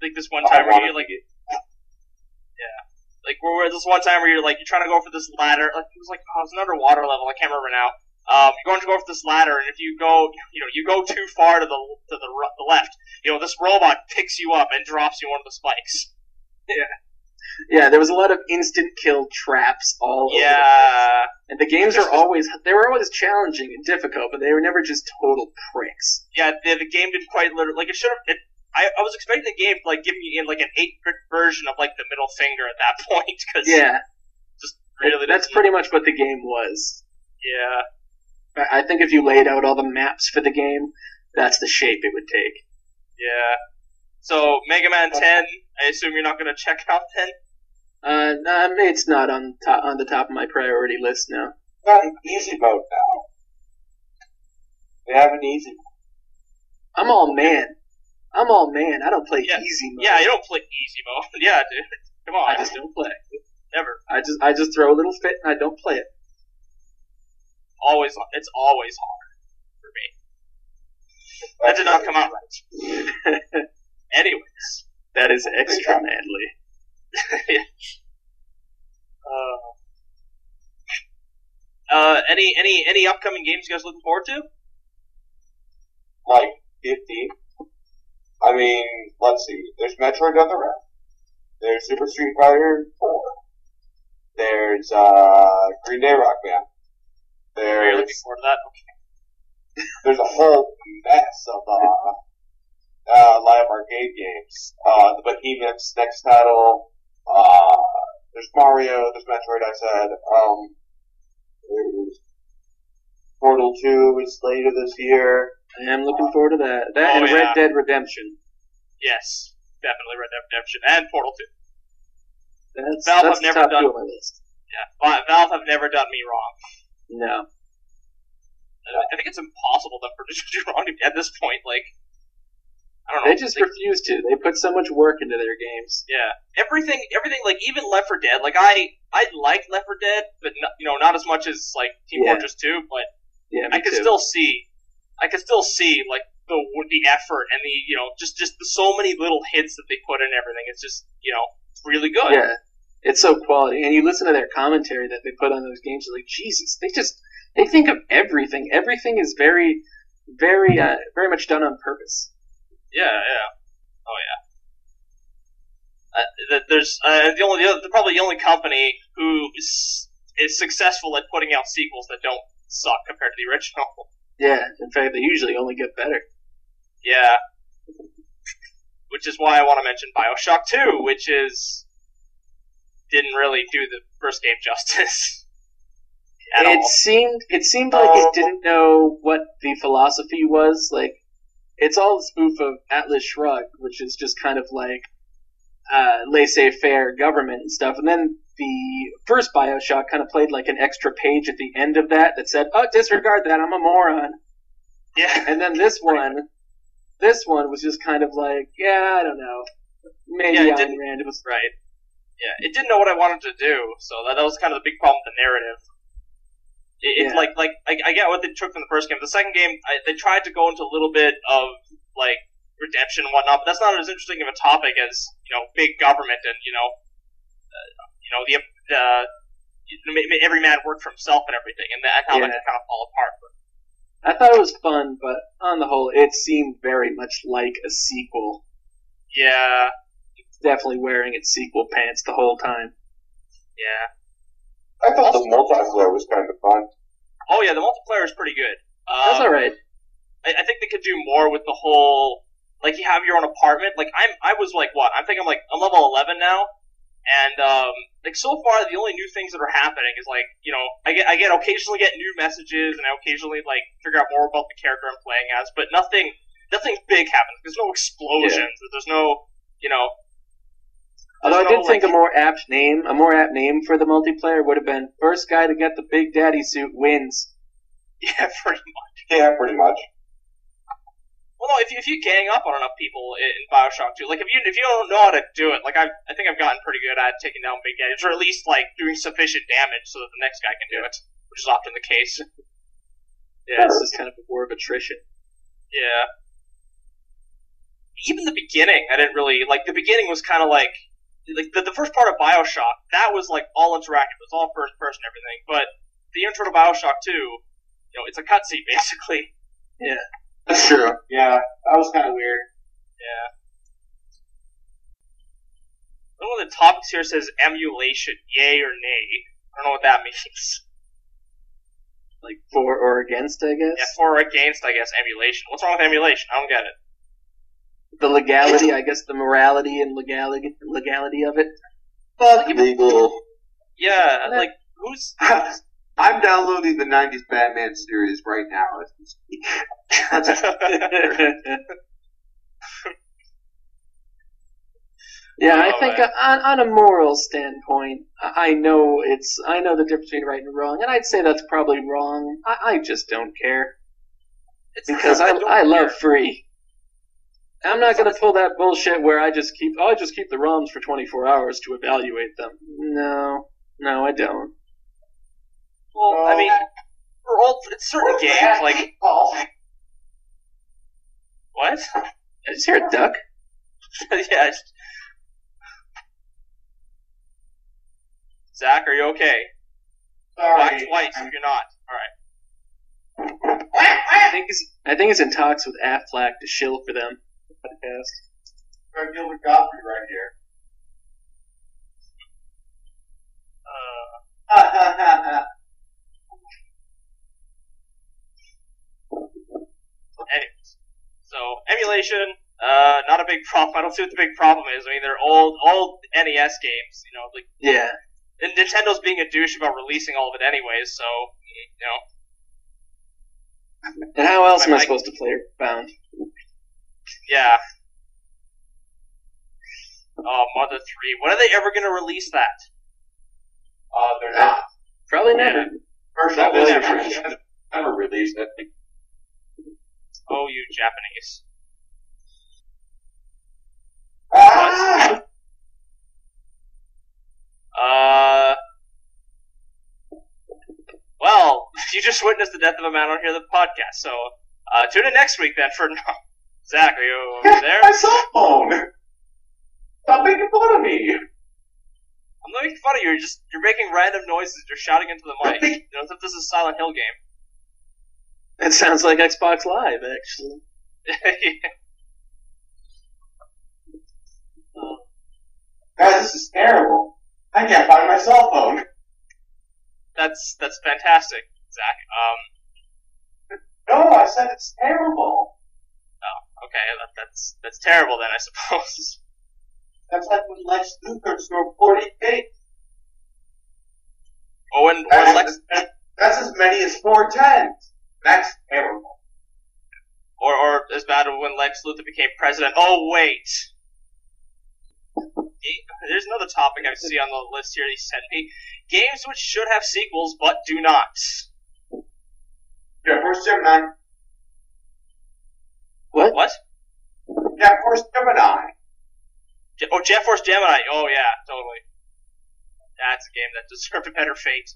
like this one I time where you like, yeah, like where, this one time where you're like you're trying to go for this ladder. Like it was like oh, it was an underwater level. I can't remember now. Um, you're going to go for this ladder, and if you go, you know, you go too far to the to the, the left, you know, this robot picks you up and drops you on the spikes. Yeah, Yeah, there was a lot of instant kill traps all over. the. Yeah, And the games are always they were always challenging and difficult, but they were never just total pricks. yeah, the, the game didn't quite literally like it should have. It, I, I was expecting the game to like give me in like an eight bit version of like the middle finger at that point because Yeah, just really that's pretty much what the game was. yeah I I think if you laid out all the maps for the game, that's the shape it would take. yeah. So Mega Man Ten, I assume you're not going to check out then. Uh, nah, it's not on top, on the top of my priority list now. Got an easy mode now. They have an easy. I'm all man. I'm all man. I don't play Yeah. easy mode. Yeah, you don't play easy mode. yeah, dude. Come on, I just don't play. never. I just I just throw a little fit and I don't play it. Always, it's always hard for me. That did not come out right. Anyways, That is extra manly. uh, uh, any any any upcoming games you guys looking forward to? Like fifty. I mean, let's see. There's Metroid Other M. There's Super Street Fighter Four. There's uh, Green Day Rock Band. There's, Are you looking forward to that? Okay. there's a whole mess of uh, uh, live arcade games. Uh, the Behemoth's next title. Uh, there's Mario. There's Metroid. I said. Um, there's Portal Two is later this year. I am looking forward to that. That Oh, and yeah. Red Dead Redemption. Yes, definitely Red Dead Redemption and Portal 2. That's, Valve that's have never top done- two on my list. Yeah, Val- Valve have never done me wrong. No. I- think it's impossible for to do wrong at this point. Like, I don't know. They just refuse to. They put so much work into their games. Yeah, everything, everything, like even Left 4 Dead. Like I, I liked Left 4 Dead, but not, you know, not as much as like Team Yeah. Fortress 2. But Yeah, I could too. still see, I could still see like the the effort and the you know just just the so many little hits that they put in everything. It's just you know it's really good. Yeah, it's so quality. And you listen to their commentary that they put on those games, you're like, Jesus, they just they think of everything. Everything is very, very, uh, very much done on purpose. Yeah, yeah. Oh yeah. Uh, there's uh, the only the other, probably the only company who is is successful at putting out sequels that don't suck compared to the original. Yeah, in fact, they usually only get better. Yeah. Which is why I want to mention Bioshock 2, which is didn't really do the first game justice it all. seemed it seemed like Oh. it um, didn't know what the philosophy was. Like it's all a spoof of Atlas Shrugged, which is just kind of like uh, laissez-faire government and stuff. And then the first Bioshock kind of played like an extra page at the end of that that said, "Oh, disregard that. I'm a moron." Yeah. And then this one, this one was just kind of like, "Yeah, I don't know. Maybe Yeah, it didn't- Rand was Right. Yeah, it didn't know what I wanted to do, so that, that was kind of the big problem with the narrative. It, it's Yeah. like like I, I get what they took from the first game. The second game, I, they tried to go into a little bit of like redemption and whatnot, but that's not as interesting of a topic as you know big government and you know uh, you know the uh, you know, ma- ma- every man worked for himself and everything, and that how that Yeah. can kind of fall apart. But I thought it was fun, but on the whole, it seemed very much like a sequel. yeah, Definitely wearing its sequel pants the whole time. yeah. I thought the multiplayer was kind of fun. Oh yeah, the multiplayer is pretty good. That's Um, all right. I, I think they could do more with the whole like you have your own apartment. Like I'm I was like what? I think I'm like I'm level eleven now. And um like so far the only new things that are happening is like, you know, I get I get occasionally get new messages and I occasionally like figure out more about the character I'm playing as, but nothing nothing big happens. There's no explosions, there's no you know Although I no, did think a more apt name, a more apt name for the multiplayer would have been first guy to get the Big Daddy suit wins. Yeah, pretty much. Yeah, pretty much. Well, no, if you, if you gang up on enough people in, Bioshock 2, like if you if you don't know how to do it, like I I think I've gotten pretty good at taking down big guys, or at least like doing sufficient damage so that the next guy can do it, which is often the case. Yeah, it's just kind of a war of attrition. Yeah. Even the beginning, I didn't really like. The beginning was kind of like like the, the first part of Bioshock. That was like all interactive. It was all first person, everything. But the intro to Bioshock 2, you know, it's a cutscene basically. That's true. Yeah, that was kind of weird. Yeah. One of the topics here says emulation, yay or nay. I don't know what that means. Like for or against, I guess. Yeah, for or against, I guess, emulation. What's wrong with emulation? I don't get it. The legality, I guess, the morality and legality legality of it. Fuck legal. Yeah, like, who's. I'm downloading the 90s Batman series right now as we speak. Yeah, I Oh, think man. on, on a moral standpoint, I I know it's I know the difference between right and wrong, and I'd say that's probably wrong. I, I just don't care It's because I don't I love care. free. I'm not gonna pull that bullshit where I just keep oh, I just keep the ROMs for 24 hours to evaluate them. No, no, I don't. Well, I mean, for all. It's certain games, like. What? I just hear a duck. yeah. it's- Zach, are you okay? Sorry. twice if you're not. Alright. I think he's I think he's in talks with Aflac to shill for them. Podcast. Got Gilbert Gottfried right here. Uh, generation, uh, not a big problem. I don't see what the big problem is. I mean, they're old, old NES games. You know, like Yeah. and Nintendo's being a douche about releasing all of it anyways. So you know, And how else am I Like- supposed to play Bound? yeah. Oh, Mother Three. When are they ever going to release that? Uh, they're not. Probably Yeah. never. First That of all, was they never, first. never released it. Oh, you Japanese. Ah! Uh. Well, you just witnessed the death of a man on here the podcast, so uh, tune in next week then for no. Zach, are you there? My cell phone! Stop making fun of me! I'm not making fun of you. You're just you're making random noises. You're shouting into the mic. You know, as if this is a Silent Hill game. That sounds like Xbox Live, actually. Guys, this is terrible. I can't find my cell phone. that's that's fantastic, Zach. Um, No, I said it's terrible. Oh, okay, that, that's that's terrible then, I suppose. That's like when Lex Luthor scored 40 feet. Oh, and or That's, Lex, that's as many as four tens. That's terrible. or or as bad as when Lex Luthor became president. Oh wait. There's another topic I see on the list here that he sent me. Games which should have sequels but do not. Yeah, Force Gemini. What? What? Yeah, Force Gemini. Je- Oh, Jet Force Gemini. Oh yeah, totally. That's a game that deserved a better fate.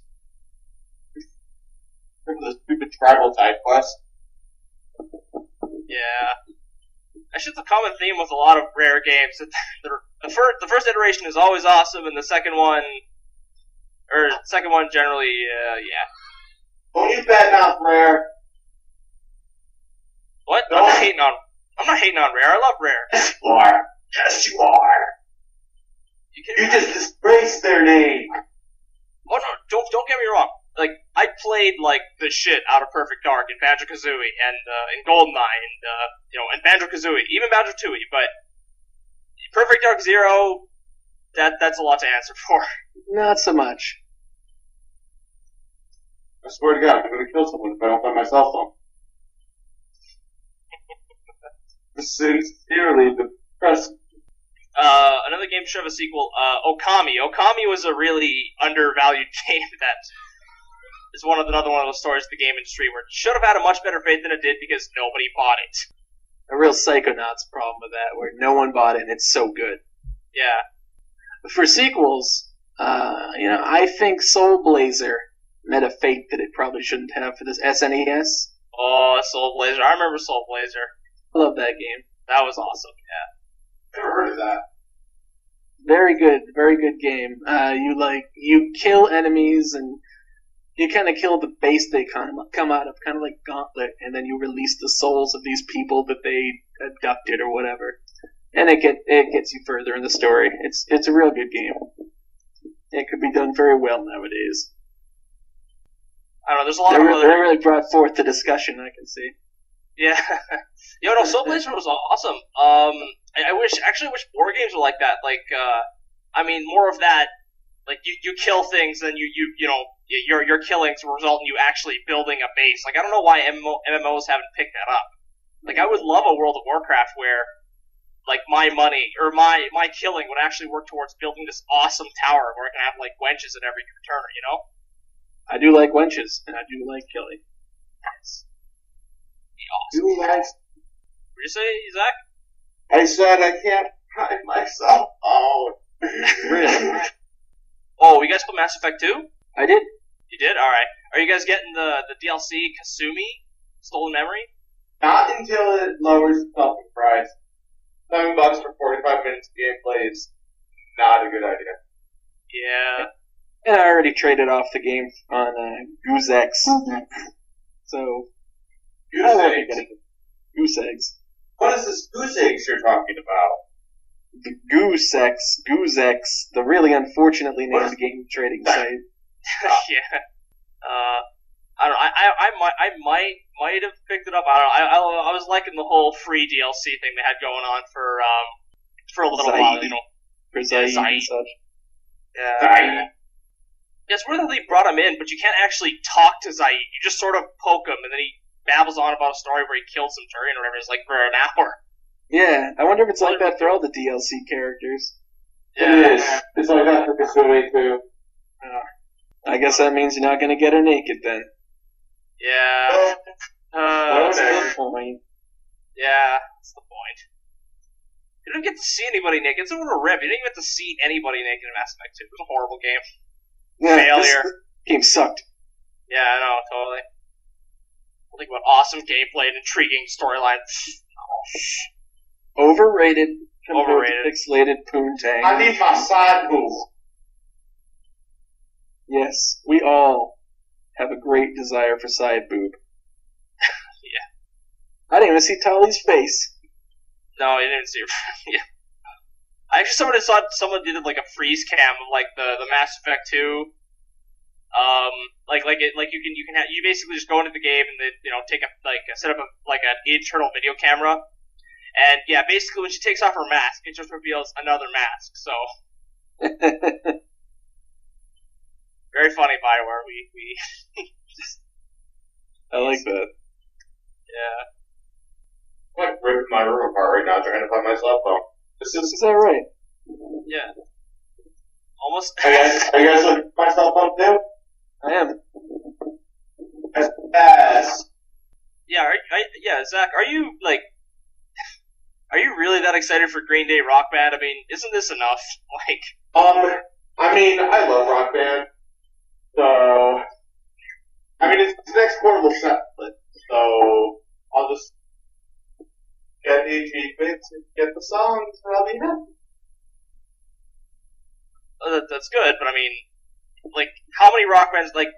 Remember the stupid tribal type quest? Yeah. Actually, it's a common theme with a lot of rare games. That the first, the first iteration is always awesome, and the second one, or second one generally, uh, yeah. Don't use bad mouth, Rare. What? I'm not hating on. I'm not hating on Rare. I love Rare. Yes, you are. Yes, you are. You You just disgraced their name. Oh no! Don't don't get me wrong. Like I played like the shit out of Perfect Dark and Banjo Kazooie and uh, and Goldeneye and uh, you know and Banjo Kazooie, even Banjo Tooie, but Perfect Dark Zero, that that's a lot to answer for. Not so much. I swear to God, I'm gonna kill someone if I don't find my cell phone. Sincerely, the press. Uh, another game should have a sequel. Uh, Okami. Okami was a really undervalued game that is one of another one of those stories of the game industry where it should have had a much better fate than it did because nobody bought it. A real Psychonauts problem with that, where no one bought it and it's so good. Yeah. For sequels, uh, you know, I think Soul Blazer met a fate that it probably shouldn't have for this SNES. Oh, Soul Blazer. I remember Soul Blazer. I love that game. That was awesome. Yeah. Never heard of that. Very good, very good game. Uh, you like you kill enemies and you kind of kill the base they come come out of, kind of like Gauntlet, and then you release the souls of these people that they abducted or whatever, and it get it gets you further in the story. It's it's a real good game. It could be done very well nowadays. I don't know. There's a lot They of really, other. they really brought forth the discussion. I can see. Yeah. Yo, no, Soul Blazer was awesome. Um, I, I wish, actually, I wish more games were like that. Like, uh, I mean, more of that. Like, you, you kill things, and you, you, you know, your, your killings result in you actually building a base. Like, I don't know why MMO, MMOs haven't picked that up. Like, I would love a World of Warcraft where, like, my money, or my, my killing would actually work towards building this awesome tower where I can have, like, wenches at every turn, you know? I do like wenches, and I do like killing. Be awesome. You guys, What did you say, Zach? I said I can't hide myself. Oh. Really? Oh, you guys put Mass Effect 2? I did. You did? Alright. Are you guys getting the, the DLC Kasumi? Stolen Memory? Not until it lowers the fucking price. Seven bucks for 45 minutes of gameplay is not a good idea. Yeah. And I already traded off the game on uh, Goozex. So Goose I won't be eggs. getting Goose Eggs. What is this goose eggs you're talking about? The Goozex, Goose X, the really unfortunately named game trading site. yeah. Uh, I don't know. I, I, I might I might might have picked it up. I don't know. I, I, I was liking the whole free DLC thing they had going on for um for a little Zaeed. while. You know. For Yeah, Zaeed Zaeed. and such. Yeah. Zaeed. Yeah, it's weird that they brought him in, but you can't actually talk to Zaeed. You just sort of poke him, and then he babbles on about a story where he killed some Turian or whatever. It's like for an hour. Yeah, I wonder if it's like that for all the DLC characters. It is. It's like that for Kasumi too. I guess that means you're not gonna get her naked then. Yeah. Uh, That's whatever. the point. yeah, that's the point. You don't get to see anybody naked. It's a little rip. You didn't even get to see anybody naked in Mass Effect 2. It was a horrible game. Yeah, this Failure. game sucked. Yeah, I know, totally. Think about awesome gameplay and intriguing storyline. Overrated compared Overrated. to pixelated poontang. I need my side boob. Yes, we all have a great desire for side boob. Yeah. I didn't even see Tali's face. No, you didn't see it. yeah. I actually someone saw someone did like a freeze cam of like the, the Mass Effect 2. Um, like like it like you can you can have, you basically just go into the game and then you know take a like set up a like an internal video camera, and yeah, basically when she takes off her mask, it just reveals another mask. So very funny, Bioware. We we I like that. yeah. I'm like ripping my room apart right now trying to find my cell phone. This is. Is that right? Yeah. Almost. Are you guys, are you guys looking at my cell phone too? I am. That's fast. yeah, are, are, yeah, Zach, are you like, are you really that excited for Green Day Rock Band? I mean, isn't this enough? Like, Um, I mean, I love Rock Band, so I mean, it's the next portable set, so I'll just get the achievements and get the songs, and I'll be happy. uh, that, that's good, but I mean, like, how many rock bands? Like,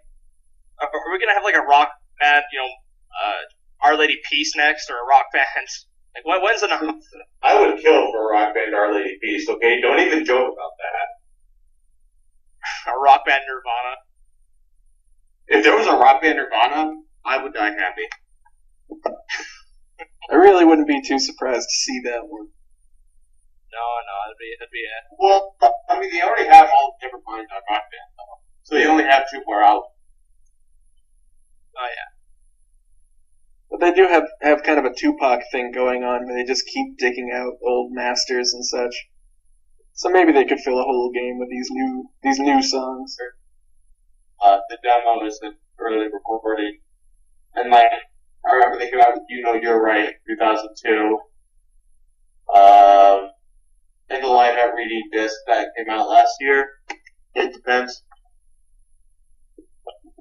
are, are we gonna have like a rock band? You know, uh, Our Lady Peace next, or a rock band? Like, when, when's enough? I would kill for a Rock Band Our Lady Peace. Okay, don't even joke about that. A rock band Nirvana? If there was a Rock Band Nirvana, I would die happy. I really wouldn't be too surprised to see that one. No, no, that'd be that'd be a Well, I mean, they already have all the different minds on Rock Band, though. So you only have two more out. oh yeah. But they do have have kind of a Tupac thing going on where they just keep digging out old masters and such. So maybe they could fill a whole game with these new these new songs. uh, the demo is the early recording. And like, I remember they came out with You Know You're Right, 2002. Um, and the live at reading disc that came out last year. It depends.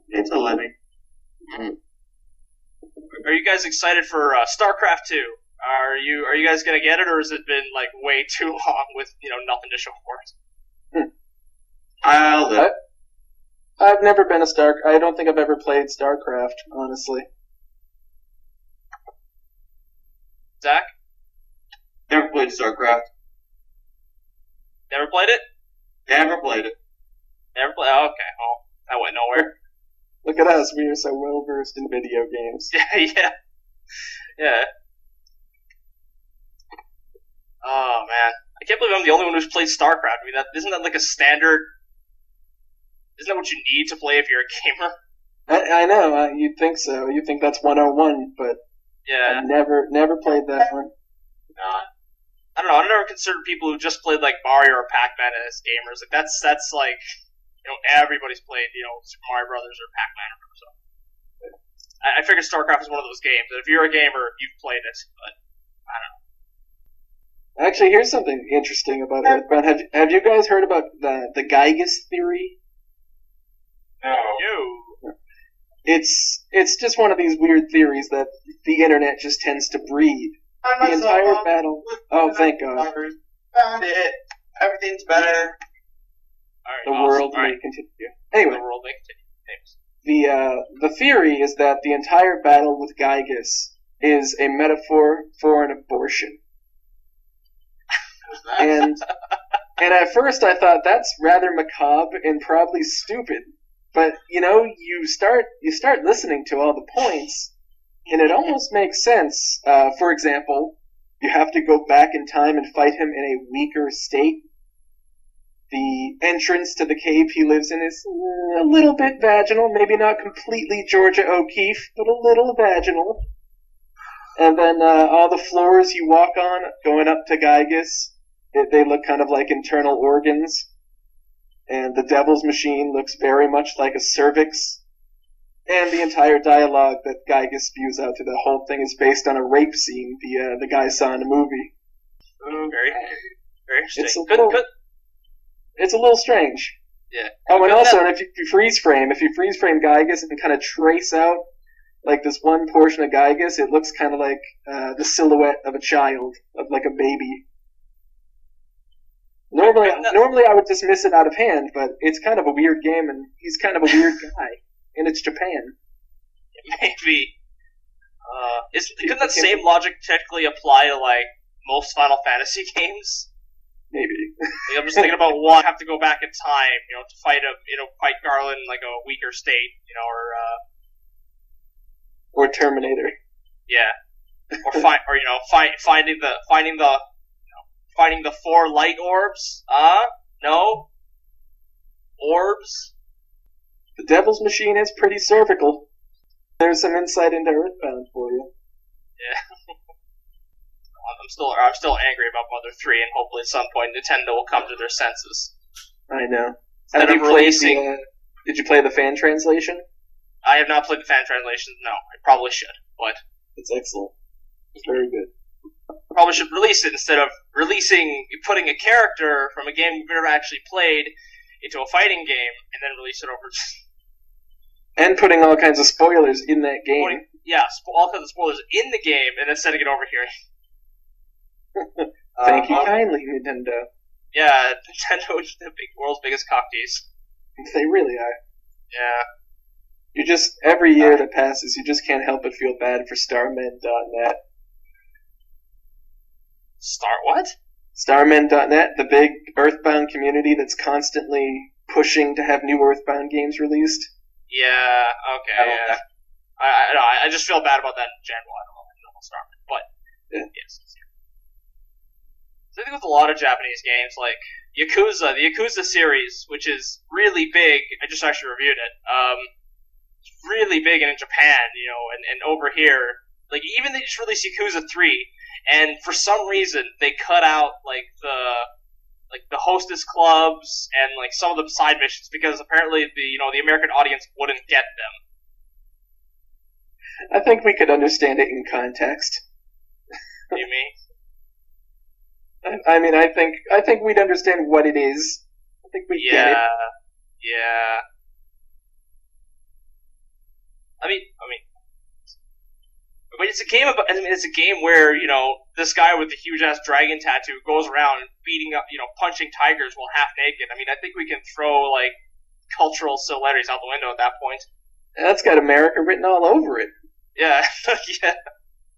It's a living. Are you guys excited for uh, StarCraft two? Are you are you guys gonna get it, or has it been like way too long with you know nothing to show for it? I'll live. I've never been a Star. I don't think I've ever played StarCraft, honestly. Zach, Never played StarCraft. never played it. Never played it. Never played. Oh, okay, well that went nowhere. Look at us, we are so well versed in video games. Yeah, yeah, yeah. Oh man, I can't believe I'm the only one who's played StarCraft. I mean, that isn't that like a standard? Isn't that what you need to play if you're a gamer? I, I know, uh, you'd think so. You'd think that's 101, but Yeah, I've never never played that one. uh, I don't know. I never considered people who just played like Mario or Pac-Man as gamers. Like that's that's like you know everybody's played you know Super Mario Brothers or Pac-Man or whatever. So I, I figured StarCraft is one of those games that if you're a gamer, you've played it. But I don't know. Actually, here's something interesting about Earthbound. Have have you guys heard about the the Giygas theory? No. you, It's it's just one of these weird theories that the internet just tends to breed. The entire battle. Oh, thank God. Found it. Everything's better. Right, The awesome. world All may right, continue. the Anyway, world may continue. the uh, the theory is that the entire battle with Giygas is a metaphor for an abortion. And and at first I thought that's rather macabre and probably stupid. But you know, you start you start listening to all the points, and it almost makes sense. Uh, for example, you have to go back in time and fight him in a weaker state. The entrance to the cave he lives in is a little bit vaginal, maybe not completely Georgia O'Keeffe, but a little vaginal. And then uh, all the floors you walk on going up to Giygas, they, they look kind of like internal organs. And the Devil's Machine looks very much like a cervix. And the entire dialogue that Giygas spews out to the whole thing is based on a rape scene the uh, the guy saw in a movie. Very, very interesting. It's a Good, little- good. It's a little strange. Yeah. Oh, and also, and if you, if you freeze frame, if you freeze frame Giygas and kind of trace out like this one portion of Giygas, it looks kind of like uh, the silhouette of a child, of like a baby. Normally, normally I would dismiss it out of hand, but it's kind of a weird game, and he's kind of a weird guy, and it's Japan. maybe. Uh, is couldn't that same logic technically apply to like most Final Fantasy games? Maybe. Like, I'm just thinking about one have to go back in time, you know, to fight a you know fight Garland in like a weaker state, you know, or uh, Or Terminator. yeah, or find or you know find finding the finding the you know, finding the four light orbs. Uh no orbs. The Devil's Machine is pretty cervical. There's some insight into Earthbound for you. I'm still I'm still angry about Mother Three, and hopefully at some point Nintendo will come to their senses. I know. Instead Have you played releasing- the, uh, Did you play the fan translation? I have not played the fan translation. No, I probably should, but It's excellent. It's very good. probably should release it instead of releasing putting a character from a game we've never actually played into a fighting game and then release it over. And putting all kinds of spoilers in that game. Putting, yeah, all kinds of spoilers in the game and then sending it over here. Thank you Uh, kindly, Nintendo. Yeah, Nintendo is the big, world's biggest cocktease. They really are. Yeah, You just every year that passes, you just can't help but feel bad for Starmen.net. start what? Starmen.net, the big Earthbound community that's constantly pushing to have new Earthbound games released. Yeah, okay, I yeah. I, I, I- just feel bad about that in general. I don't know, I don't know Starman, but Yeah. yes. So I think with a lot of Japanese games, like Yakuza, the Yakuza series, which is really big. I just actually reviewed it. Um, it's really big in Japan, you know, and, and over here, like even they just released Yakuza three, and for some reason they cut out like the like the hostess clubs and like some of the side missions because apparently the you know the American audience wouldn't get them. I think we could understand it in context. You mean? I- I mean, I think I think we'd understand what it is. I think we Yeah, get it. yeah. I mean, I mean, mean, it's a game about. I mean, it's a game where you know this guy with the huge ass dragon tattoo goes around beating up, you know, punching tigers while half naked. I mean, I think we can throw like cultural similarities out the window at that point. That's got America written all over it. Yeah, yeah.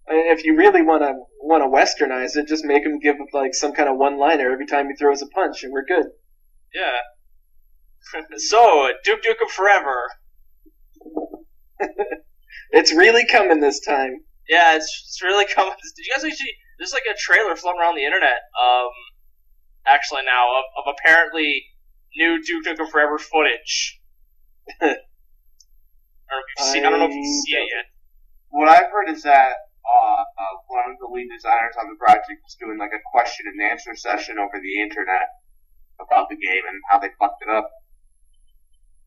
I if you really want to want to westernize it, just make him give like some kind of one-liner every time he throws a punch, and we're good. Yeah. so, Duke Nukem Forever. It's really coming this time. Yeah, it's, it's really coming. Did you guys actually? There's like a trailer floating around the internet. Um, actually now of, of apparently new Duke Nukem Forever footage. I don't know if you've seen. I don't know if you've seen it yet. What I've heard is that one of the lead designers on the project was doing like a question and answer session over the internet about the game and how they fucked it up.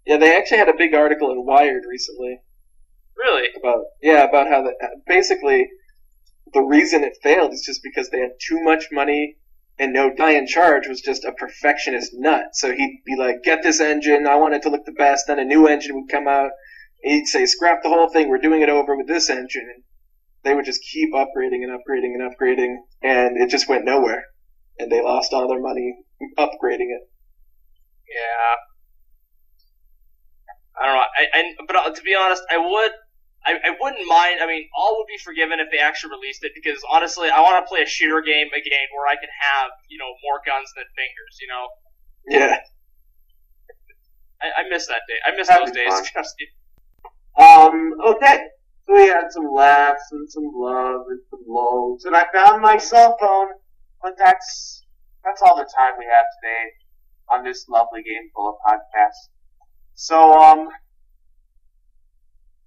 Yeah, they actually had a big article in Wired recently Really? about yeah about how the basically the reason it failed is just because they had too much money and no guy in charge was just a perfectionist nut. So he'd be like, "Get this engine. I want it to look the best." Then a new engine would come out. He'd say, "Scrap the whole thing. We're doing it over with this engine." And they would just keep upgrading and upgrading and upgrading, and it just went nowhere. And they lost all their money upgrading it. Yeah. I don't know. I, I but uh, to be honest, I would. I, I wouldn't mind. I mean, all would be forgiven if they actually released it because honestly, I want to play a shooter game again where I can have you know more guns than fingers. You know. Yeah. I, I miss that day. I miss That'd those days. Um, okay. We had some laughs and some love and some lows. and I found my cell phone, but that's, that's all the time we have today on this lovely game full of podcasts. So, um,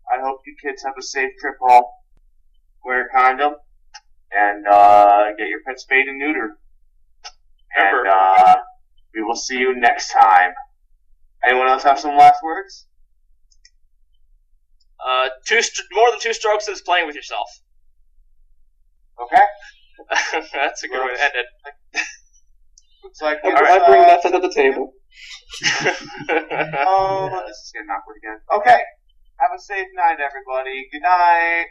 I hope you kids have a safe trip home. Wear a condom, and, uh, get your pet spayed and neutered. And, uh, we will see you next time. Anyone else have some last words? Uh, two st- more than two strokes is playing with yourself. Okay. That's a good way to end Looks like I, it's, I bring uh, nothing to the table. it. Oh, this is getting awkward again. Okay. Have a safe night, everybody. Good night.